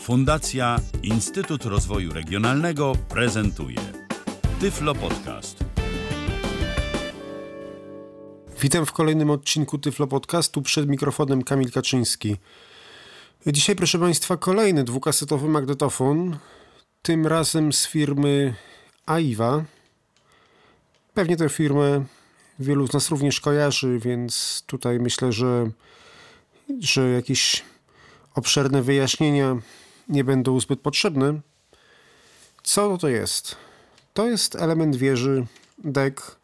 Fundacja Instytut Rozwoju Regionalnego prezentuje Tyflo Podcast. Witam w kolejnym odcinku Tyflo Podcastu przed mikrofonem Kamil Kaczyński. Dzisiaj, proszę Państwa, kolejny dwukasetowy magnetofon, tym razem z firmy AIWA. Pewnie tę firmę wielu z nas również kojarzy, więc tutaj myślę, że, że jakieś obszerne wyjaśnienia nie będą zbyt potrzebne. Co to jest? To jest element wieży, deck,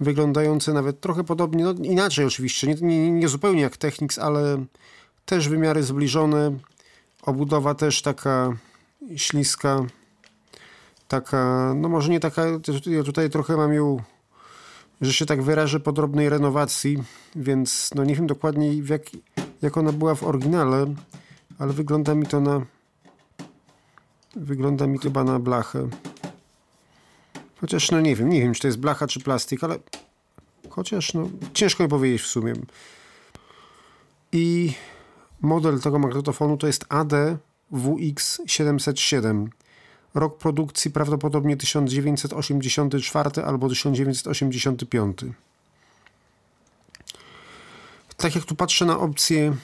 wyglądający nawet trochę podobnie, no inaczej oczywiście, nie, nie, nie zupełnie jak Technics, ale też wymiary zbliżone, obudowa też taka śliska, taka, no może nie taka, ja tutaj trochę mam ją, że się tak wyrażę, podrobnej renowacji, więc no nie wiem dokładnie jak, jak ona była w oryginale, ale wygląda mi to na wygląda mi chyba na blachę. Chociaż no nie wiem, nie wiem czy to jest blacha czy plastik, ale chociaż no ciężko mi powiedzieć w sumie. I model tego magnetofonu to jest AD WX707. Rok produkcji prawdopodobnie 1984 albo 1985. Tak jak tu patrzę na opcję,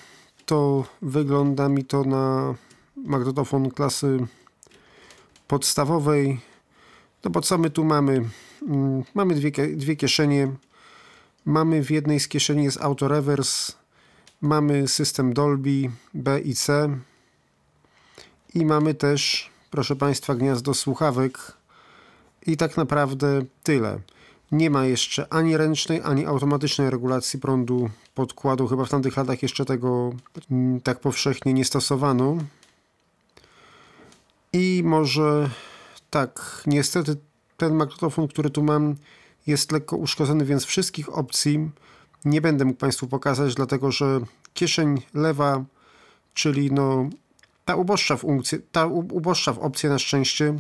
to wygląda mi to na magnetofon klasy podstawowej. No bo co my tu mamy? Mm, mamy dwie, dwie kieszenie. Mamy w jednej z kieszeni jest auto reverse. Mamy system Dolby B i C. I mamy też, proszę Państwa, gniazdo słuchawek. I tak naprawdę tyle. Nie ma jeszcze ani ręcznej, ani automatycznej regulacji prądu podkładu. Chyba w tamtych latach jeszcze tego mm, tak powszechnie nie stosowano. I może tak, niestety ten magnetofon, który tu mam, jest lekko uszkodzony, więc wszystkich opcji nie będę mógł Państwu pokazać, dlatego że kieszeń lewa, czyli no ta uboższa w, ta uboższa w opcję na szczęście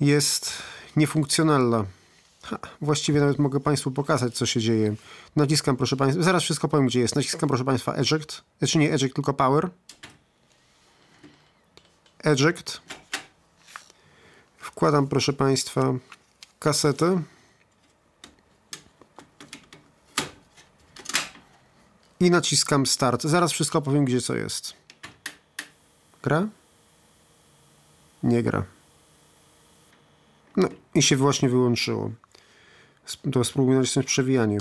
jest niefunkcjonalna. Ha, właściwie nawet mogę Państwu pokazać, co się dzieje. Naciskam, proszę Państwa, zaraz wszystko powiem, gdzie jest. Naciskam, proszę Państwa, eject, znaczy nie eject, tylko power. Eject. Wkładam, proszę Państwa, kasetę. I naciskam start. Zaraz wszystko powiem, gdzie co jest. Gra? Nie gra. No i się właśnie wyłączyło. To spróbuję nacisnąć przewijanie.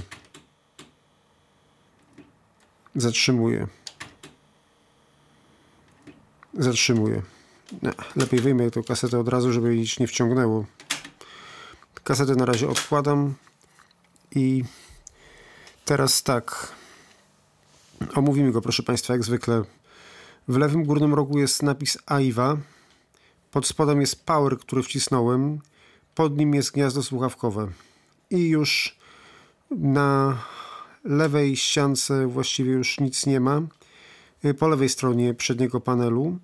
Zatrzymuję. Zatrzymuję. No, lepiej wyjmę tę kasetę od razu, żeby nic nie wciągnęło. Kasetę na razie odkładam i teraz tak. Omówimy go, proszę Państwa, jak zwykle. W lewym górnym rogu jest napis AIWA. Pod spodem jest power, który wcisnąłem. Pod nim jest gniazdo słuchawkowe. I już na lewej ściance właściwie już nic nie ma. Po lewej stronie przedniego panelu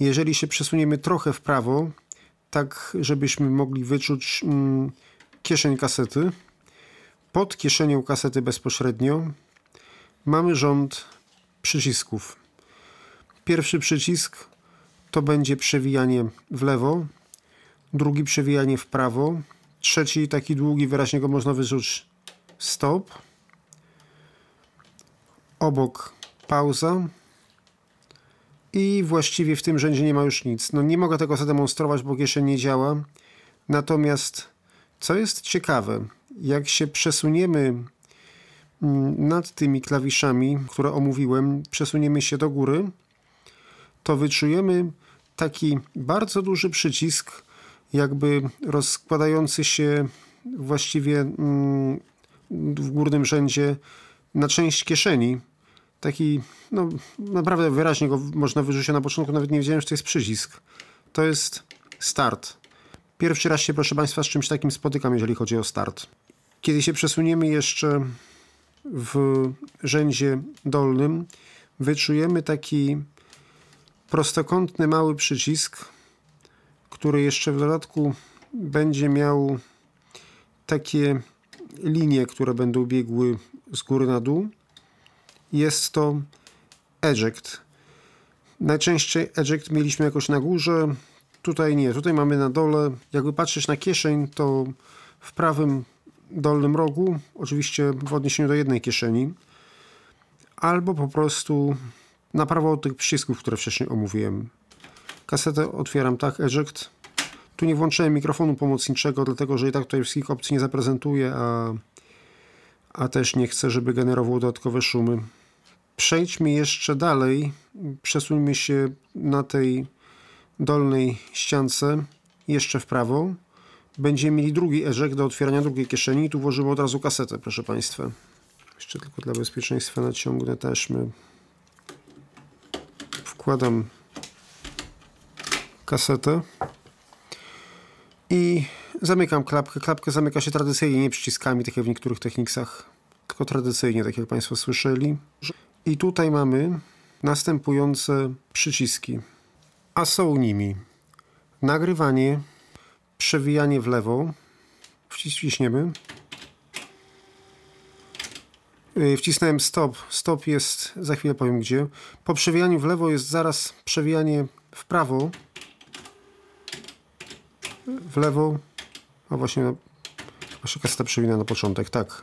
jeżeli się przesuniemy trochę w prawo, tak żebyśmy mogli wyczuć mm, kieszeń kasety, pod kieszenią kasety bezpośrednio mamy rząd przycisków. Pierwszy przycisk to będzie przewijanie w lewo, drugi przewijanie w prawo, trzeci taki długi, wyraźnie go można wyczuć stop, obok pauza, i właściwie w tym rzędzie nie ma już nic. No nie mogę tego zademonstrować, bo kieszeń nie działa. Natomiast co jest ciekawe, jak się przesuniemy mm, nad tymi klawiszami, które omówiłem, przesuniemy się do góry, to wyczujemy taki bardzo duży przycisk, jakby rozkładający się właściwie mm, w górnym rzędzie na część kieszeni taki, no naprawdę wyraźnie go można wyrzucić na początku, nawet nie wiedziałem, że to jest przycisk. To jest start. Pierwszy raz się, proszę Państwa, z czymś takim spotykam, jeżeli chodzi o start. Kiedy się przesuniemy jeszcze w rzędzie dolnym, wyczujemy taki prostokątny mały przycisk, który jeszcze w dodatku będzie miał takie linie, które będą biegły z góry na dół jest to eject. Najczęściej eject mieliśmy jakoś na górze, tutaj nie, tutaj mamy na dole. Jakby patrzeć na kieszeń, to w prawym dolnym rogu, oczywiście w odniesieniu do jednej kieszeni, albo po prostu na prawo od tych przycisków, które wcześniej omówiłem. Kasetę otwieram tak, eject. Tu nie włączyłem mikrofonu pomocniczego, dlatego że i tak tutaj wszystkich opcji nie zaprezentuję, a, a też nie chcę, żeby generował dodatkowe szumy. Przejdźmy jeszcze dalej. Przesuńmy się na tej dolnej ściance jeszcze w prawo. Będziemy mieli drugi eject do otwierania drugiej kieszeni i tu włożymy od razu kasetę, proszę Państwa. Jeszcze tylko dla bezpieczeństwa naciągnę taśmy. Wkładam kasetę i zamykam klapkę. Klapkę zamyka się tradycyjnie, nie przyciskami, tak jak w niektórych techniksach, tylko tradycyjnie, tak jak Państwo słyszeli. I tutaj mamy następujące przyciski, a są nimi nagrywanie, przewijanie w lewo, wciśniemy, wcisnąłem stop, stop jest, za chwilę powiem gdzie, po przewijaniu w lewo jest zaraz przewijanie w prawo, w lewo, a właśnie, właśnie kaseta przewina na początek, tak,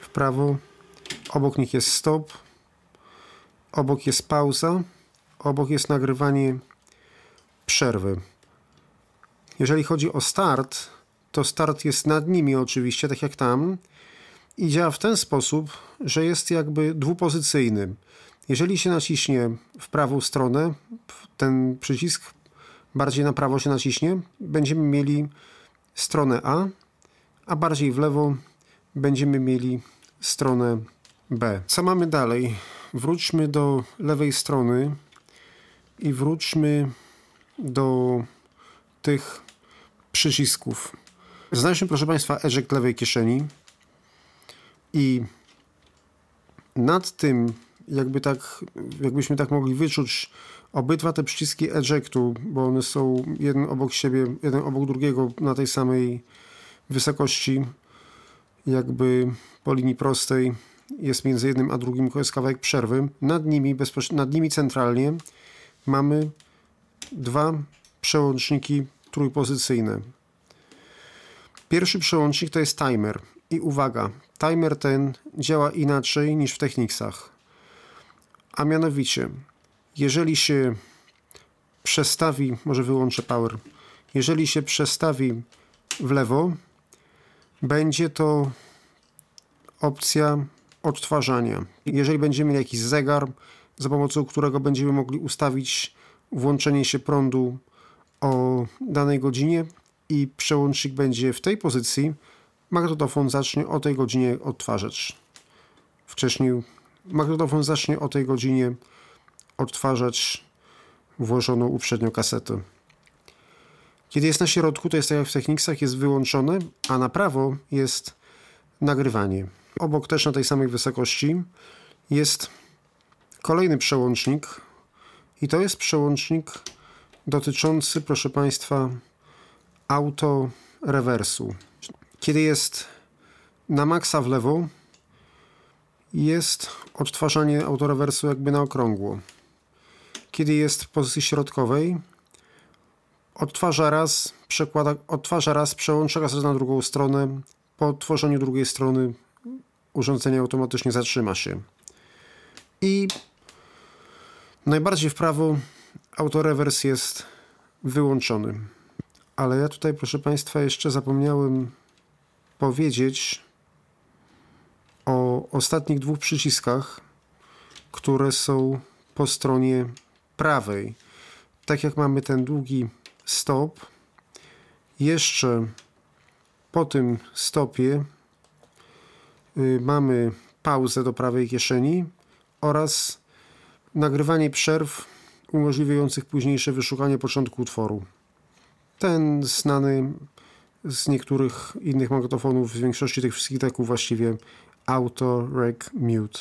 w prawo, obok nich jest stop, obok jest pauza, obok jest nagrywanie przerwy. Jeżeli chodzi o start, to start jest nad nimi oczywiście, tak jak tam i działa w ten sposób, że jest jakby dwupozycyjny. Jeżeli się naciśnie w prawą stronę, ten przycisk bardziej na prawo się naciśnie, będziemy mieli stronę A, a bardziej w lewo będziemy mieli stronę B. Co mamy dalej? Wróćmy do lewej strony i wróćmy do tych przycisków. Znaleźliśmy, proszę Państwa, eject lewej kieszeni i nad tym, jakby tak, jakbyśmy tak mogli wyczuć obydwa te przyciski ejectu, bo one są jeden obok siebie, jeden obok drugiego na tej samej wysokości, jakby po linii prostej jest między jednym a drugim jest kawałek przerwy. Nad nimi, nad nimi centralnie mamy dwa przełączniki trójpozycyjne. Pierwszy przełącznik to jest timer. I uwaga, timer ten działa inaczej niż w Technicsach. A mianowicie, jeżeli się przestawi, może wyłączę power, jeżeli się przestawi w lewo, będzie to opcja odtwarzania. Jeżeli będziemy mieli jakiś zegar, za pomocą którego będziemy mogli ustawić włączenie się prądu o danej godzinie i przełącznik będzie w tej pozycji, magnetofon zacznie o tej godzinie odtwarzać. Wcześniej magnetofon zacznie o tej godzinie odtwarzać włożoną uprzednio kasetę. Kiedy jest na środku, to jest tak jak w Technicsach, jest wyłączone, a na prawo jest nagrywanie. Obok też na tej samej wysokości jest kolejny przełącznik i to jest przełącznik dotyczący, proszę Państwa, auto rewersu. Kiedy jest na maksa w lewo, jest odtwarzanie autorewersu jakby na okrągło. Kiedy jest w pozycji środkowej, odtwarza raz, przekłada, odtwarza raz, przełącza raz na drugą stronę. Po odtworzeniu drugiej strony urządzenie automatycznie zatrzyma się. I najbardziej w prawo autorewers jest wyłączony. Ale ja tutaj, proszę Państwa, jeszcze zapomniałem powiedzieć o ostatnich dwóch przyciskach, które są po stronie prawej. Tak jak mamy ten długi stop, jeszcze po tym stopie mamy pauzę do prawej kieszeni oraz nagrywanie przerw umożliwiających późniejsze wyszukanie początku utworu. Ten znany z niektórych innych magnetofonów, z większości tych wszystkich teków właściwie Auto Rec Mute.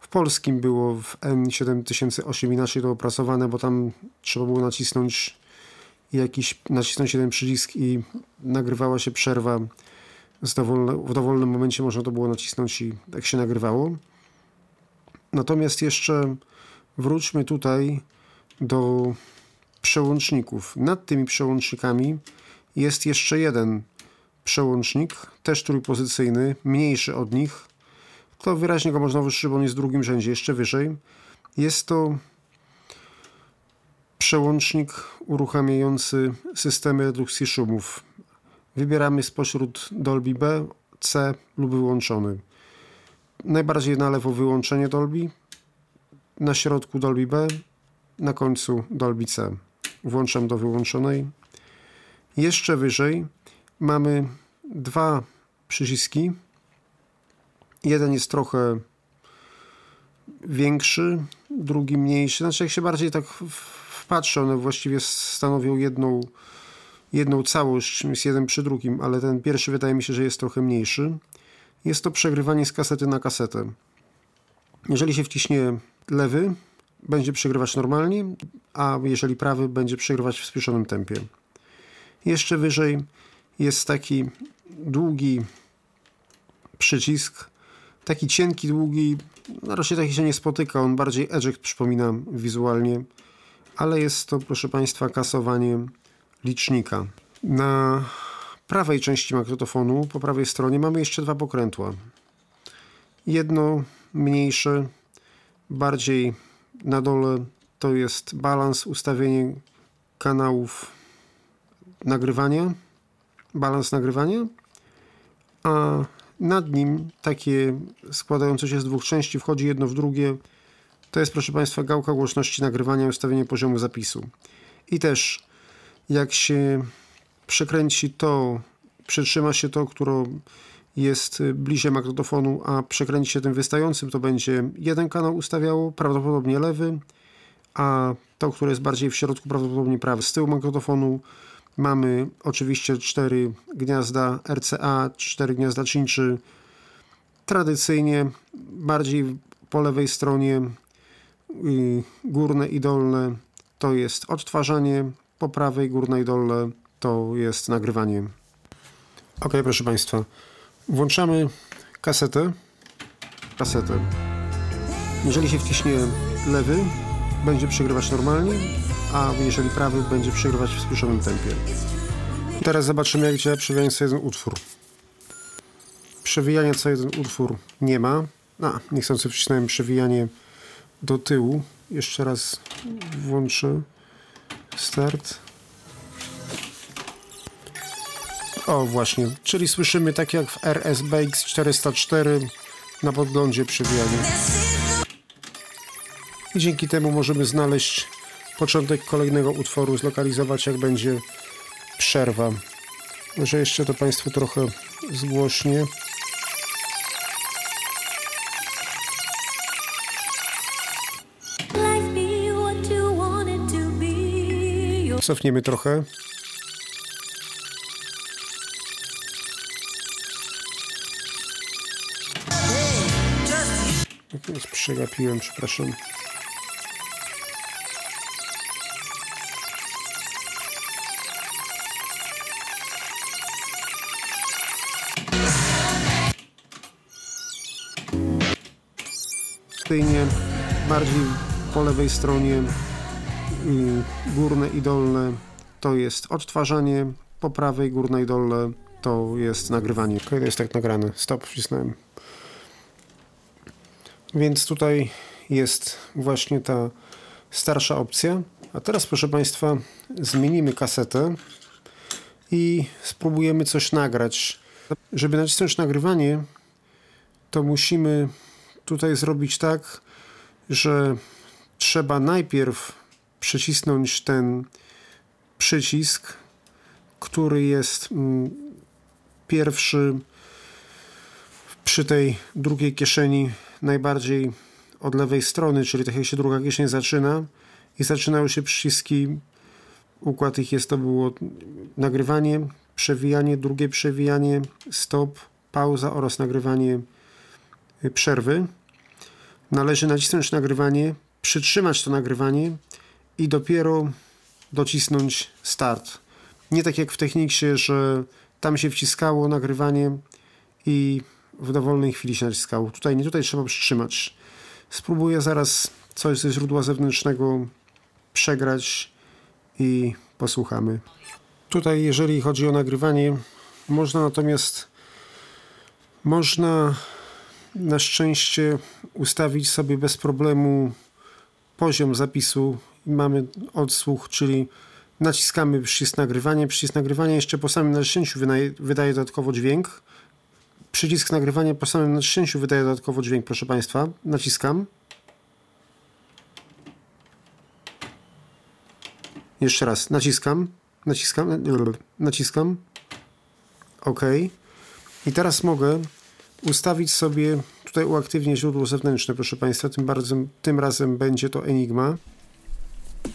W polskim było w N7008 inaczej to opracowane, bo tam trzeba było nacisnąć jakiś, nacisnąć jeden przycisk i nagrywała się przerwa dowolne, w dowolnym momencie można to było nacisnąć i tak się nagrywało. Natomiast jeszcze wróćmy tutaj do przełączników. Nad tymi przełącznikami jest jeszcze jeden przełącznik, też trójpozycyjny, mniejszy od nich. To wyraźnie go można wyższy, bo on jest w drugim rzędzie, jeszcze wyżej. Jest to przełącznik uruchamiający systemy redukcji szumów. Wybieramy spośród Dolby B, C lub wyłączony. Najbardziej na lewo wyłączenie Dolby, na środku Dolby B, na końcu Dolby C. Włączam do wyłączonej. Jeszcze wyżej mamy dwa przyciski. Jeden jest trochę większy, drugi mniejszy. Znaczy, jak się bardziej tak wpatrzę, one właściwie stanowią jedną, jedną całość, jest jeden przy drugim, ale ten pierwszy wydaje mi się, że jest trochę mniejszy. Jest to przegrywanie z kasety na kasetę. Jeżeli się wciśnie lewy, będzie przegrywać normalnie, a jeżeli prawy, będzie przegrywać w spieszonym tempie. Jeszcze wyżej jest taki długi przycisk, taki cienki, długi, na razie taki się nie spotyka, on bardziej eject przypomina wizualnie, ale jest to, proszę Państwa, kasowanie licznika. Na prawej części magnetofonu, po prawej stronie, mamy jeszcze dwa pokrętła. Jedno mniejsze, bardziej na dole to jest balans, ustawienie kanałów nagrywania, balans nagrywania, a nad nim takie składające się z dwóch części wchodzi jedno w drugie. To jest, proszę Państwa, gałka głośności nagrywania i ustawienie poziomu zapisu. I też jak się przekręci to, przytrzyma się to, które jest bliżej magnetofonu, a przekręci się tym wystającym, to będzie jeden kanał ustawiało, prawdopodobnie lewy, a to, które jest bardziej w środku, prawdopodobnie prawy. Z tyłu magnetofonu mamy oczywiście cztery gniazda RCA, cztery gniazda Cinczy. Tradycyjnie bardziej po lewej stronie y, górne i dolne to jest odtwarzanie, po prawej górne i dolne to jest nagrywanie. Ok, proszę Państwa, włączamy kasetę. Kasetę. Jeżeli się wciśnie lewy, będzie przegrywać normalnie, a jeżeli prawy, będzie przegrywać w spieszonym tempie. Teraz zobaczymy, jak działa przewijanie co jeden utwór. Przewijania co jeden utwór nie ma. A, niechcący wcisnąłem przewijanie do tyłu. Jeszcze raz włączę start. O, właśnie. Czyli słyszymy tak jak w RSBX 404 na podglądzie przewijanie. I dzięki temu możemy znaleźć początek kolejnego utworu, zlokalizować jak będzie przerwa. Może jeszcze to Państwu trochę zgłośnie. Cofniemy trochę. Przegapiłem, przepraszam. Bardziej po lewej stronie górne i dolne to jest odtwarzanie, po prawej górne i dolne to jest nagrywanie. To jest tak nagrane. Stop, wcisnąłem. Więc tutaj jest właśnie ta starsza opcja. A teraz, proszę Państwa, zmienimy kasetę i spróbujemy coś nagrać. Żeby nacisnąć nagrywanie, to musimy tutaj zrobić tak, że trzeba najpierw przycisnąć ten przycisk, który jest mm, pierwszy przy tej drugiej kieszeni najbardziej od lewej strony, czyli tak jak się druga kieszeń zaczyna i zaczynały się przyciski, układ ich jest to było nagrywanie, przewijanie, drugie przewijanie, stop, pauza oraz nagrywanie y, przerwy. Należy nacisnąć nagrywanie, przytrzymać to nagrywanie i dopiero docisnąć start. Nie tak jak w Techniksie, że tam się wciskało nagrywanie i w dowolnej chwili się naciskało. Tutaj nie, tutaj trzeba przytrzymać. Spróbuję zaraz coś ze źródła zewnętrznego przegrać i posłuchamy. Tutaj, jeżeli chodzi o nagrywanie, można natomiast można na szczęście ustawić sobie bez problemu poziom zapisu. Mamy odsłuch, czyli naciskamy przycisk nagrywanie. Przycisk nagrywania jeszcze po samym naciśnięciu wydaje, dodatkowo dźwięk. Przycisk nagrywania po samym naciśnięciu wydaje dodatkowo dźwięk, proszę Państwa. Naciskam. Jeszcze raz, naciskam, naciskam, naciskam. OK. I teraz mogę ustawić sobie, tutaj uaktywnię źródło zewnętrzne, proszę Państwa, tym, bardzo, tym razem będzie to Enigma.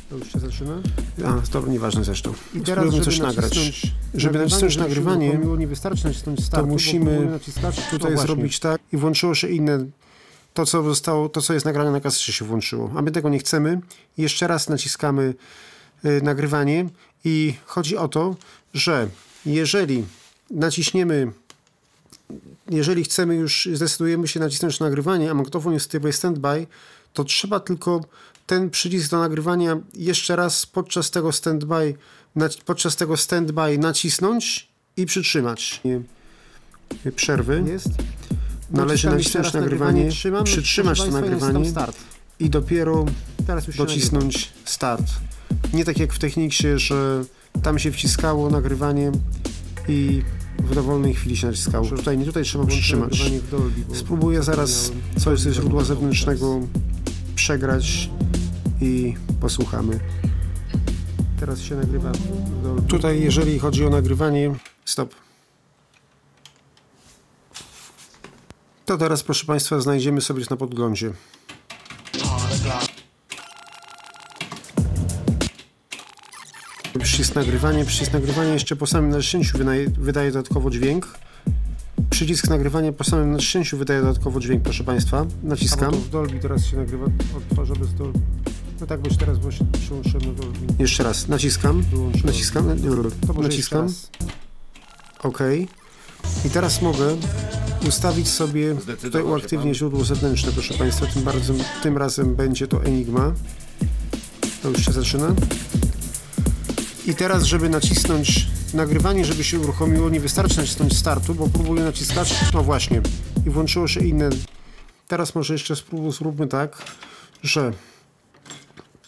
To już się zaczyna? A, to nieważne zresztą. I teraz, żeby coś nagrać. Żeby nacisnąć nagrywanie, nie wystarczy nacisnąć to musimy tutaj zrobić tak i włączyło się inne, to co zostało, to co jest nagrane na kasecie się włączyło. A my tego nie chcemy. Jeszcze raz naciskamy y, nagrywanie i chodzi o to, że jeżeli naciśniemy jeżeli chcemy już, zdecydujemy się nacisnąć nagrywanie, a magnetofon jest w trybie standby, to trzeba tylko ten przycisk do nagrywania jeszcze raz podczas tego standby, podczas tego standby nacisnąć i przytrzymać. Przerwy. Jest. Należy nacisnąć nagrywanie, trzymam, przytrzymać to nagrywanie i dopiero docisnąć start. Nie tak jak w techniksie, że tam się wciskało nagrywanie i w dowolnej chwili się naciskało. Tutaj nie, tutaj trzeba przytrzymać. nagrywanie Spróbuję zaraz coś ze źródła zewnętrznego przegrać i posłuchamy. Teraz się nagrywa Dolby. Tutaj, jeżeli chodzi o nagrywanie, stop. To teraz, proszę Państwa, znajdziemy sobie na podglądzie. Przycisk nagrywanie. Przycisk nagrywania jeszcze po samym naciśnięciu wydaje, dodatkowo dźwięk. Przycisk nagrywania po samym naciśnięciu wydaje dodatkowo dźwięk, proszę Państwa. Naciskam. Dolby teraz się nagrywa, odtwarza bez Dolby. No tak, bo już teraz właśnie przyłączyłem. Jeszcze raz. Naciskam. Wyłączyłem. Naciskam. Naciskam. OK. I teraz mogę ustawić sobie, tutaj się uaktywnię źródło zewnętrzne, proszę Państwa. Tym, bardzo, tym razem będzie to Enigma. To już się zaczyna. I teraz, żeby nacisnąć nagrywanie, żeby się uruchomiło, nie wystarczy nacisnąć startu, bo próbuję naciskać, no właśnie, i włączyło się inne. Teraz może jeszcze spróbuj, zróbmy tak, że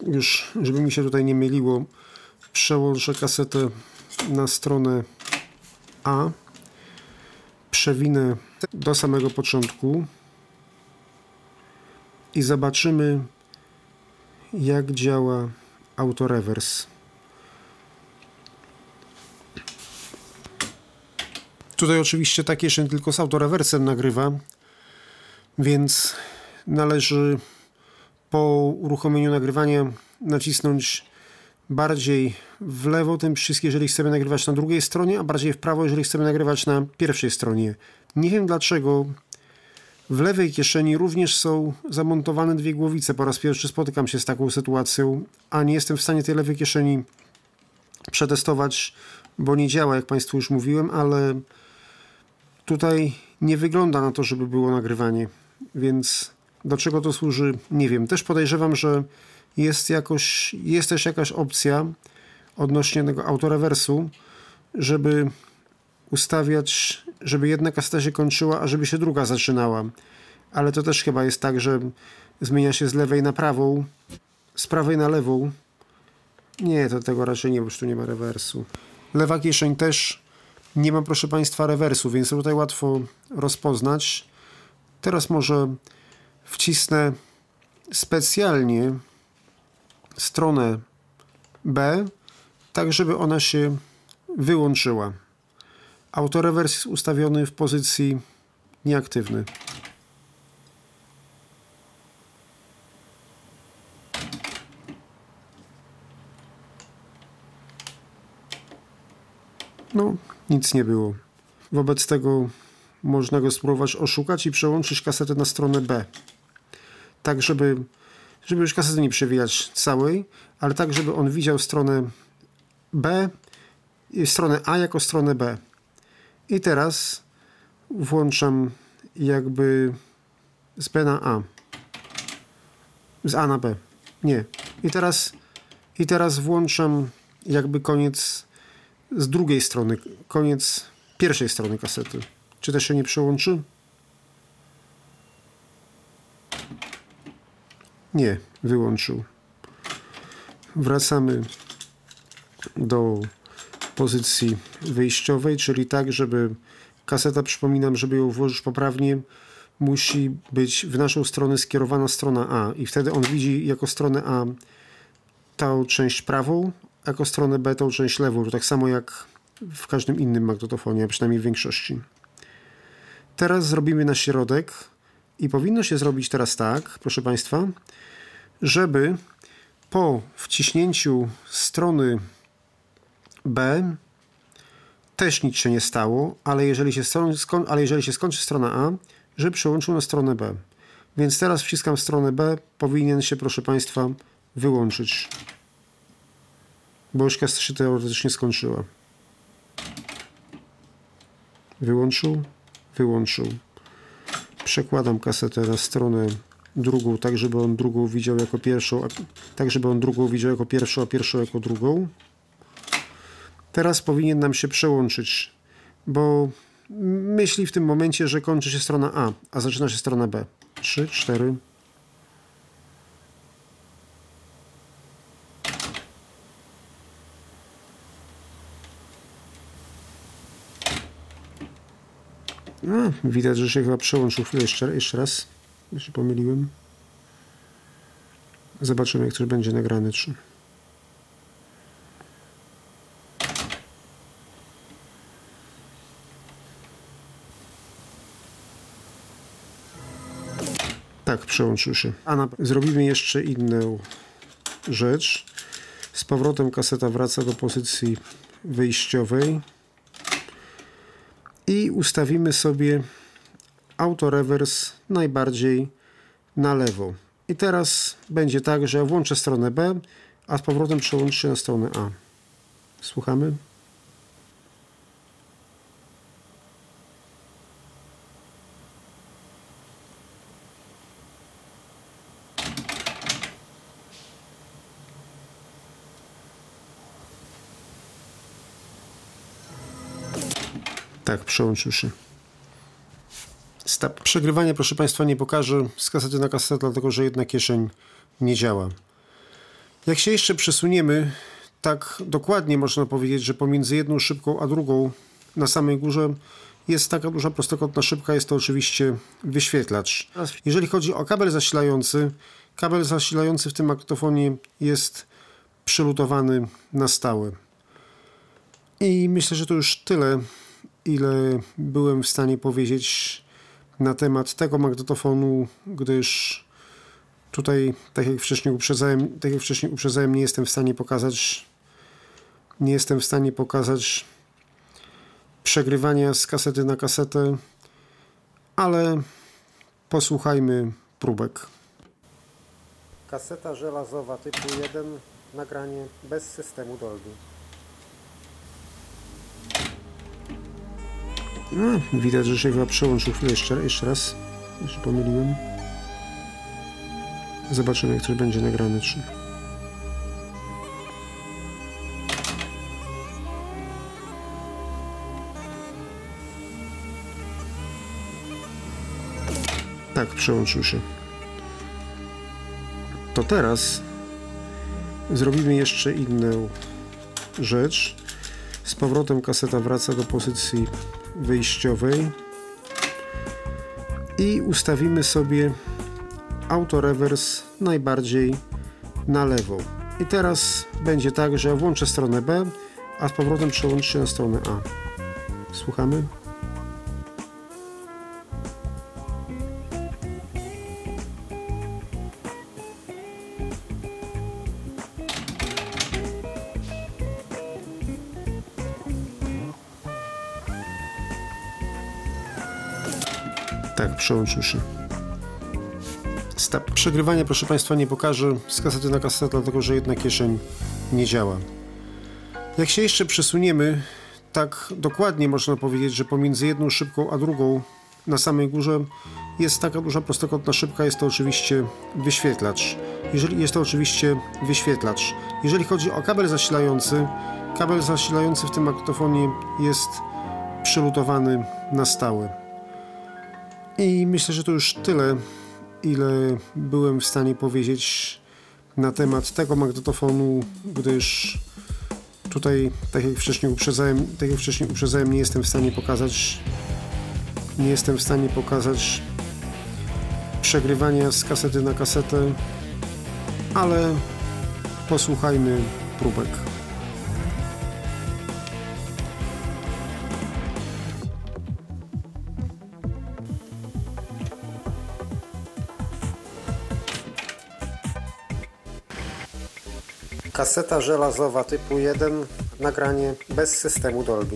już, żeby mi się tutaj nie myliło, przełożę kasetę na stronę A, przewinę do samego początku i zobaczymy, jak działa autorewers. Tutaj oczywiście ta kieszeń tylko z autorewersem nagrywa, więc należy po uruchomieniu nagrywania nacisnąć bardziej w lewo ten przycisk, jeżeli chcemy nagrywać na drugiej stronie, a bardziej w prawo, jeżeli chcemy nagrywać na pierwszej stronie. Nie wiem dlaczego w lewej kieszeni również są zamontowane dwie głowice. Po raz pierwszy spotykam się z taką sytuacją, a nie jestem w stanie tej lewej kieszeni przetestować, bo nie działa, jak Państwu już mówiłem, ale tutaj nie wygląda na to, żeby było nagrywanie, więc do czego to służy, nie wiem. Też podejrzewam, że jest, jakoś, jest też jakaś opcja odnośnie tego autorewersu, żeby ustawiać, żeby jedna kaseta się kończyła, a żeby się druga zaczynała. Ale to też chyba jest tak, że zmienia się z lewej na prawą, z prawej na lewą. Nie, to tego raczej nie, bo już tu nie ma rewersu. Lewa kieszeń też nie ma, proszę Państwa, rewersu, więc tutaj łatwo rozpoznać. Teraz może wcisnę specjalnie stronę B, tak żeby ona się wyłączyła. Autorewers jest ustawiony w pozycji nieaktywny. No, nic nie było. Wobec tego można go spróbować oszukać i przełączyć kasetę na stronę B. Tak, żeby, żeby już kasety nie przewijać całej, ale tak, żeby on widział stronę B, stronę A jako stronę B. I teraz włączam jakby z B na A. Z A na B. Nie. I teraz, i teraz włączam jakby koniec z drugiej strony, koniec pierwszej strony kasety. Czy też się nie przełączy? Nie, wyłączył. Wracamy do pozycji wyjściowej, czyli tak, żeby kaseta, przypominam, żeby ją włożyć poprawnie, musi być w naszą stronę skierowana strona A i wtedy on widzi jako stronę A tą część prawą, jako stronę B tą część lewą, tak samo jak w każdym innym magnetofonie, a przynajmniej w większości. Teraz zrobimy na środek i powinno się zrobić teraz tak, proszę Państwa, żeby po wciśnięciu strony B też nic się nie stało, ale jeżeli się, sko- ale jeżeli się skończy strona A, żeby przełączył na stronę B. Więc teraz wciskam stronę B, powinien się, proszę Państwa, wyłączyć. Bo już się teoretycznie skończyła. Wyłączył, wyłączył. Przekładam kasetę na stronę drugą, tak żeby on drugą widział jako pierwszą, a, tak żeby on drugą widział jako pierwszą, a pierwszą jako drugą. Teraz powinien nam się przełączyć, bo myśli w tym momencie, że kończy się strona A, a zaczyna się strona B. 3, 4. No, widać, że się chyba przełączył chwilę jeszcze, jeszcze raz. Jeszcze pomyliłem. Zobaczymy, jak coś będzie nagrane. Czy... Tak, przełączył się. A na... zrobimy jeszcze inną rzecz. Z powrotem kaseta wraca do pozycji wyjściowej i ustawimy sobie autorewers najbardziej na lewo. I teraz będzie tak, że włączę stronę B, a z powrotem przełączę na stronę A. Słuchamy? Tak, przełączył. Stop. Przegrywanie, proszę Państwa, nie pokażę z kasety na kasetę, dlatego że jedna kieszeń nie działa. Jak się jeszcze przesuniemy, tak dokładnie można powiedzieć, że pomiędzy jedną szybką a drugą na samej górze jest taka duża prostokątna szybka, jest to oczywiście wyświetlacz. Jeżeli chodzi o kabel zasilający, kabel zasilający w tym magnetofonie jest przylutowany na stałe. I myślę, że to już tyle, ile byłem w stanie powiedzieć na temat tego magnetofonu, gdyż tutaj, tak jak wcześniej uprzedzałem, tak jak wcześniej uprzedzałem, nie jestem w stanie pokazać nie jestem w stanie pokazać przegrywania z kasety na kasetę, ale posłuchajmy próbek. Kaseta żelazowa typu 1, nagranie bez systemu Dolby. No, widać, że się chyba przełączył chwilę jeszcze, jeszcze raz. Jeszcze pomyliłem. Zobaczymy, jak coś będzie nagrane. Czy... Tak, przełączył się. To teraz zrobimy jeszcze inną rzecz. Z powrotem kaseta wraca do pozycji wyjściowej i ustawimy sobie autorewers najbardziej na lewo. I teraz będzie tak, że włączę stronę B, a z powrotem przełączę na stronę A. Słuchamy? Przełączył się. Stop. Przegrywanie, proszę Państwa, nie pokażę z kasety na kasetę, dlatego że jedna kieszeń nie działa. Jak się jeszcze przesuniemy, tak dokładnie można powiedzieć, że pomiędzy jedną szybką a drugą na samej górze jest taka duża prostokątna szybka, jest to oczywiście wyświetlacz. Jeżeli jest to oczywiście wyświetlacz. Jeżeli chodzi o kabel zasilający, kabel zasilający w tym magnetofonie jest przylutowany na stałe. I myślę, że to już tyle, ile byłem w stanie powiedzieć na temat tego magnetofonu, gdyż tutaj, tak jak wcześniej uprzedzałem, tak jak wcześniej uprzedzałem, nie jestem w stanie pokazać nie jestem w stanie pokazać przegrywania z kasety na kasetę, ale posłuchajmy próbek. Kaseta żelazowa typu 1, nagranie bez systemu Dolby.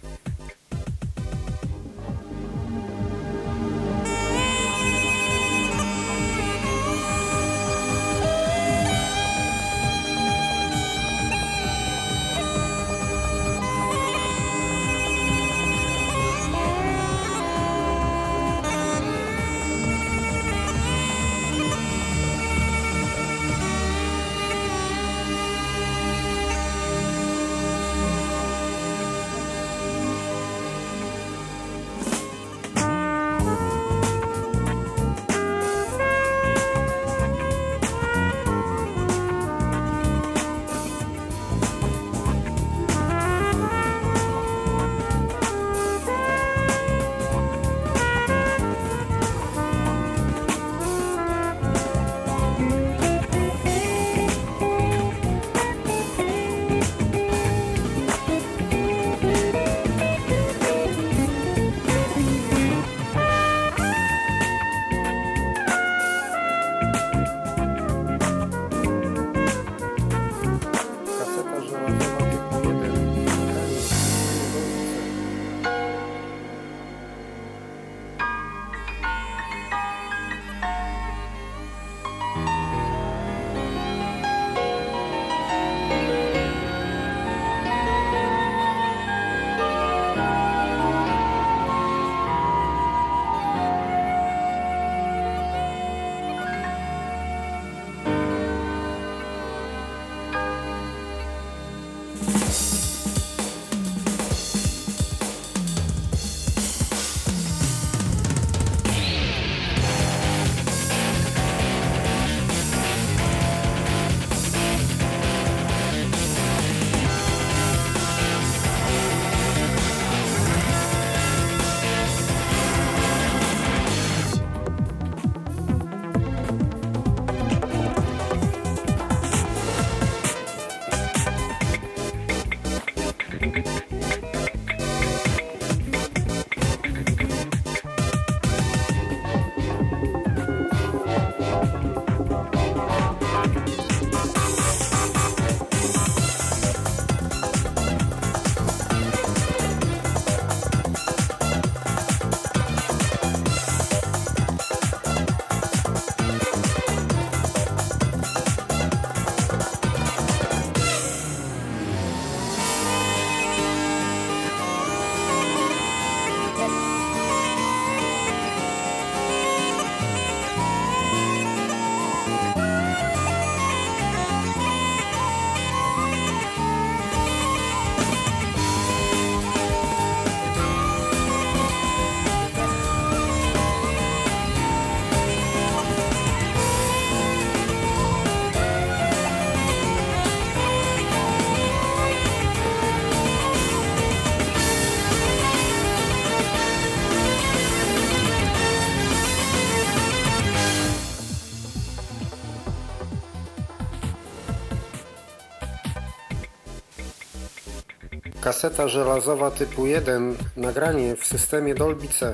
Kaseta żelazowa typu 1. Nagranie w systemie Dolby C.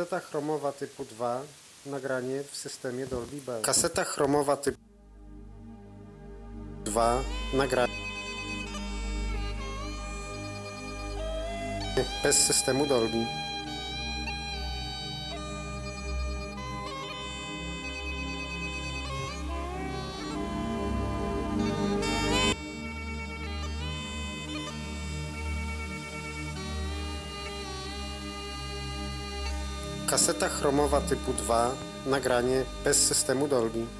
Kaseta chromowa typu 2, nagranie w systemie Dolby Bell. Kaseta chromowa typu 2, nagranie bez systemu Dolby. Chromowa typu 2, nagranie bez systemu Dolby.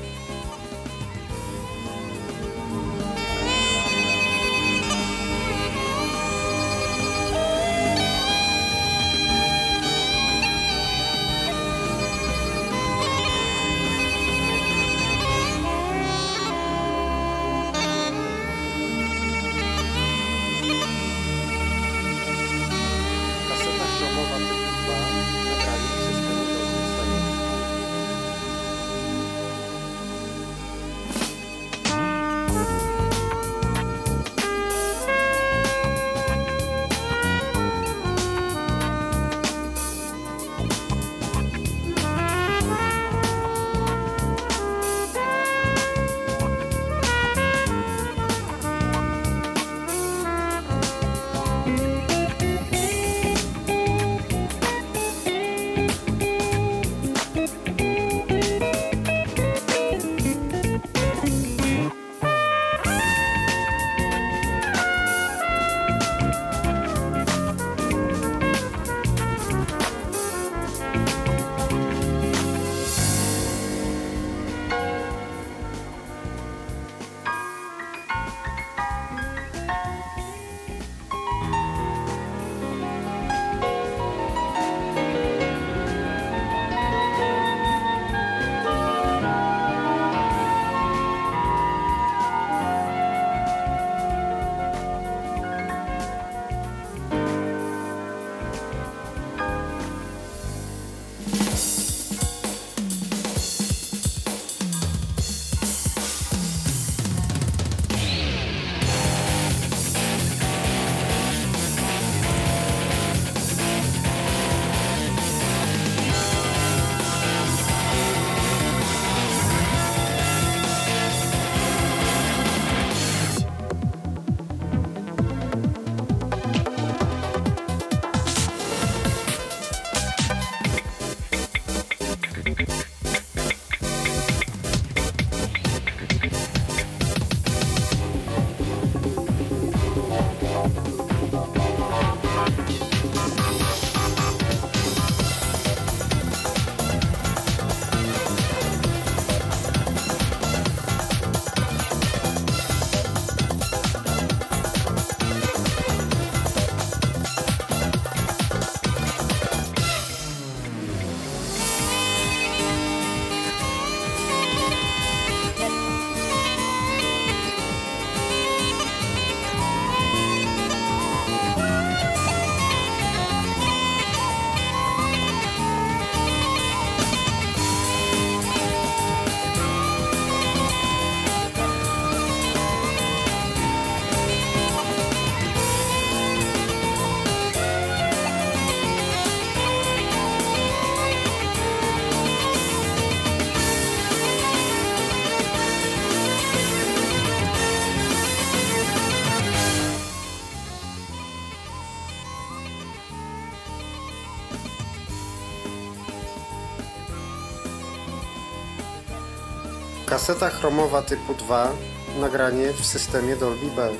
Kaseta chromowa typu 2, nagranie w systemie Dolby Bell.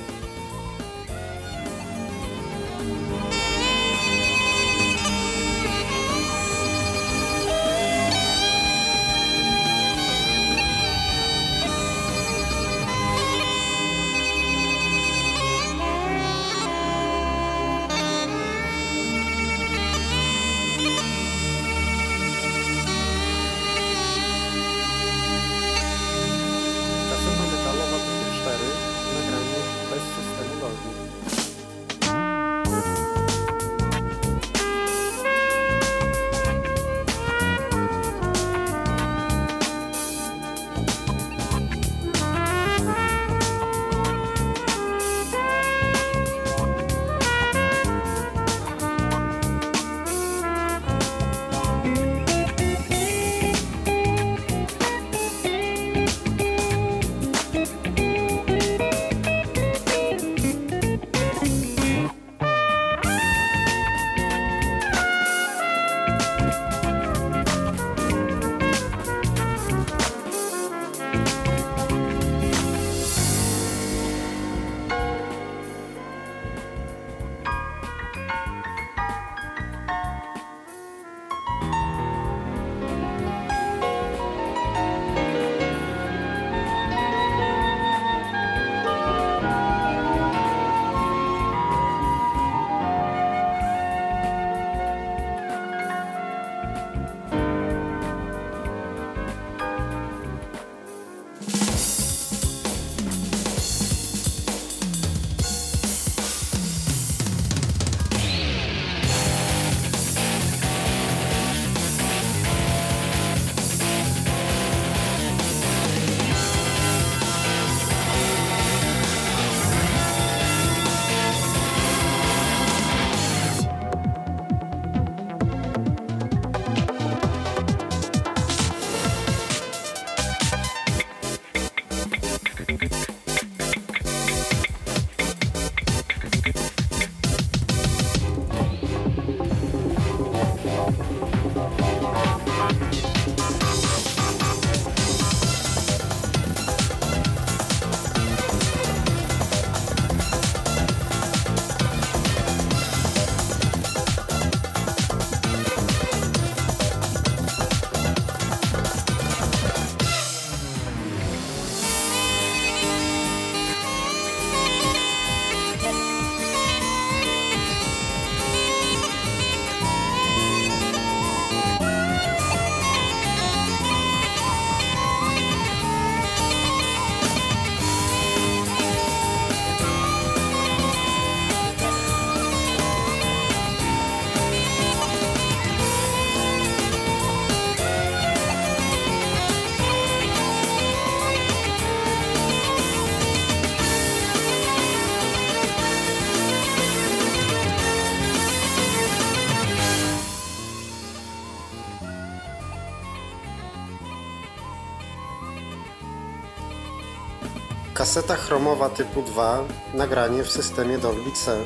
Kaseta chromowa typu 2, nagranie w systemie Dolby C.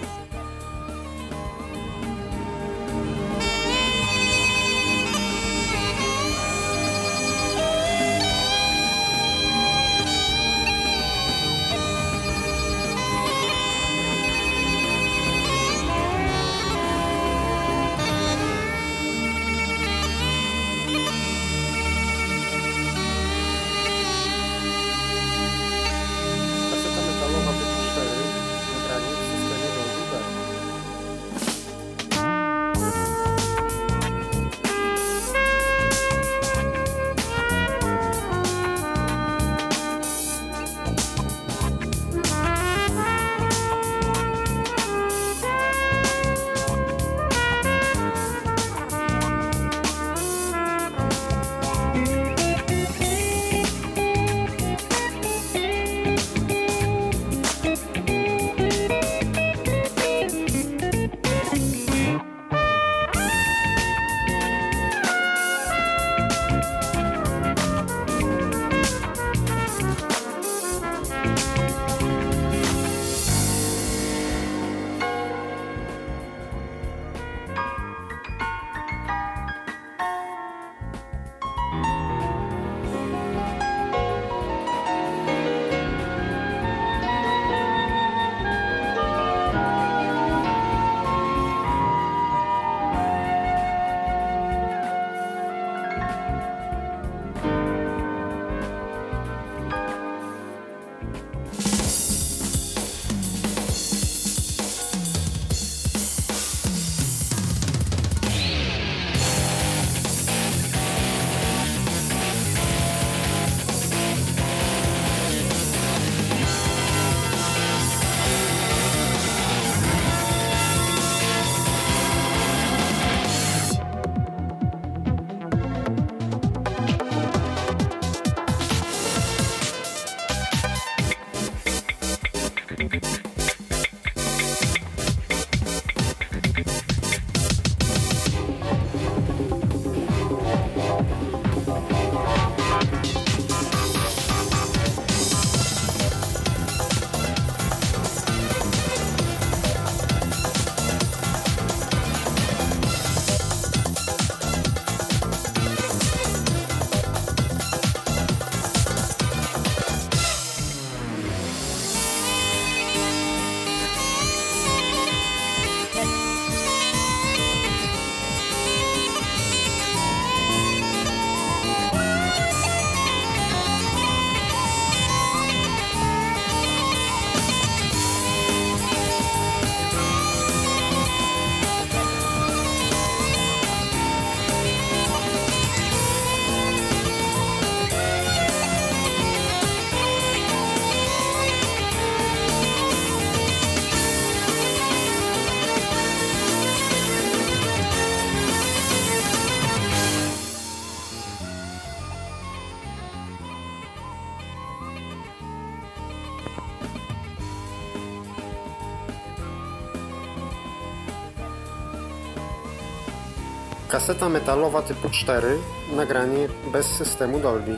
Kaseta metalowa typu 4, nagranie bez systemu Dolby.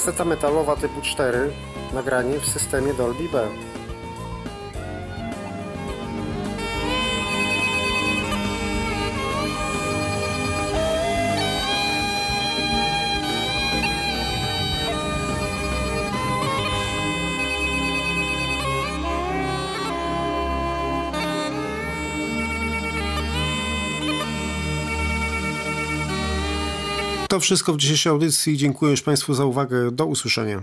Kaseta metalowa typu 4, nagranie w systemie Dolby B. To wszystko w dzisiejszej audycji. Dziękuję już Państwu za uwagę. Do usłyszenia.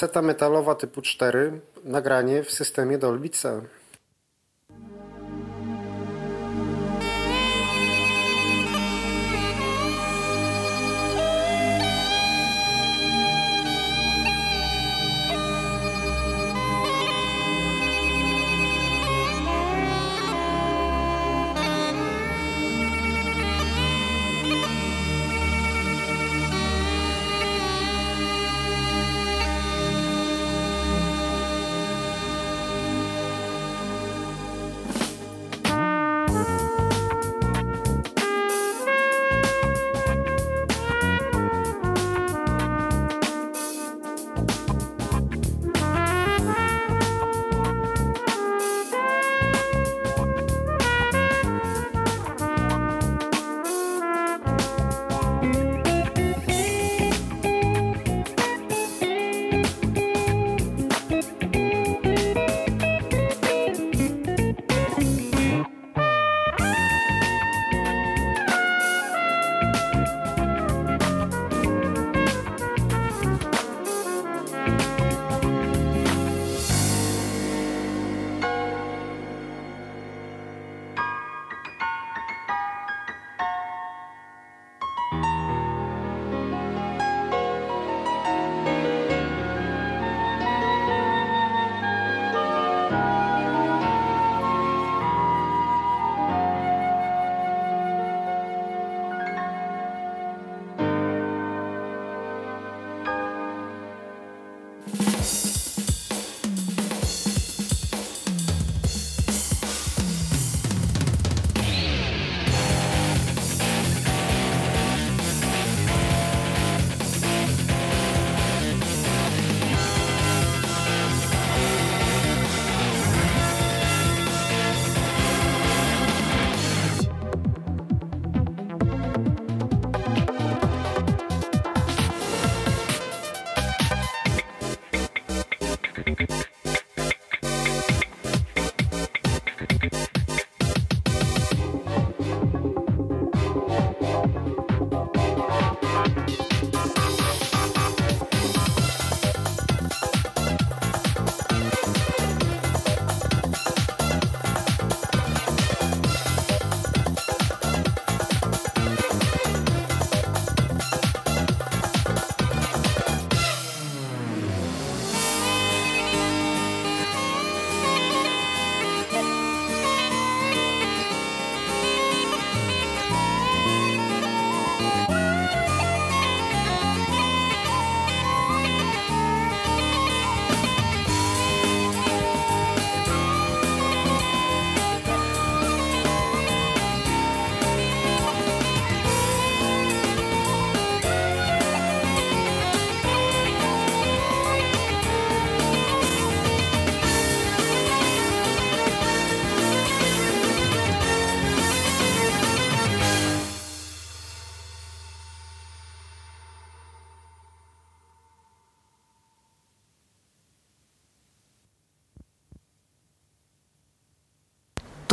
Kaseta metalowa typu 4, nagranie w systemie Dolby C.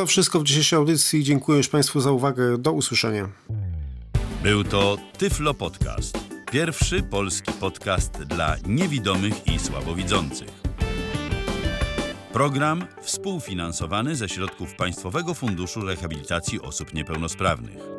wszystko w dzisiejszej audycji. Dziękuję już Państwu za uwagę. Do usłyszenia. Był to Tyflo Podcast. Pierwszy polski podcast dla niewidomych i słabowidzących. Program współfinansowany ze środków Państwowego Funduszu Rehabilitacji Osób Niepełnosprawnych.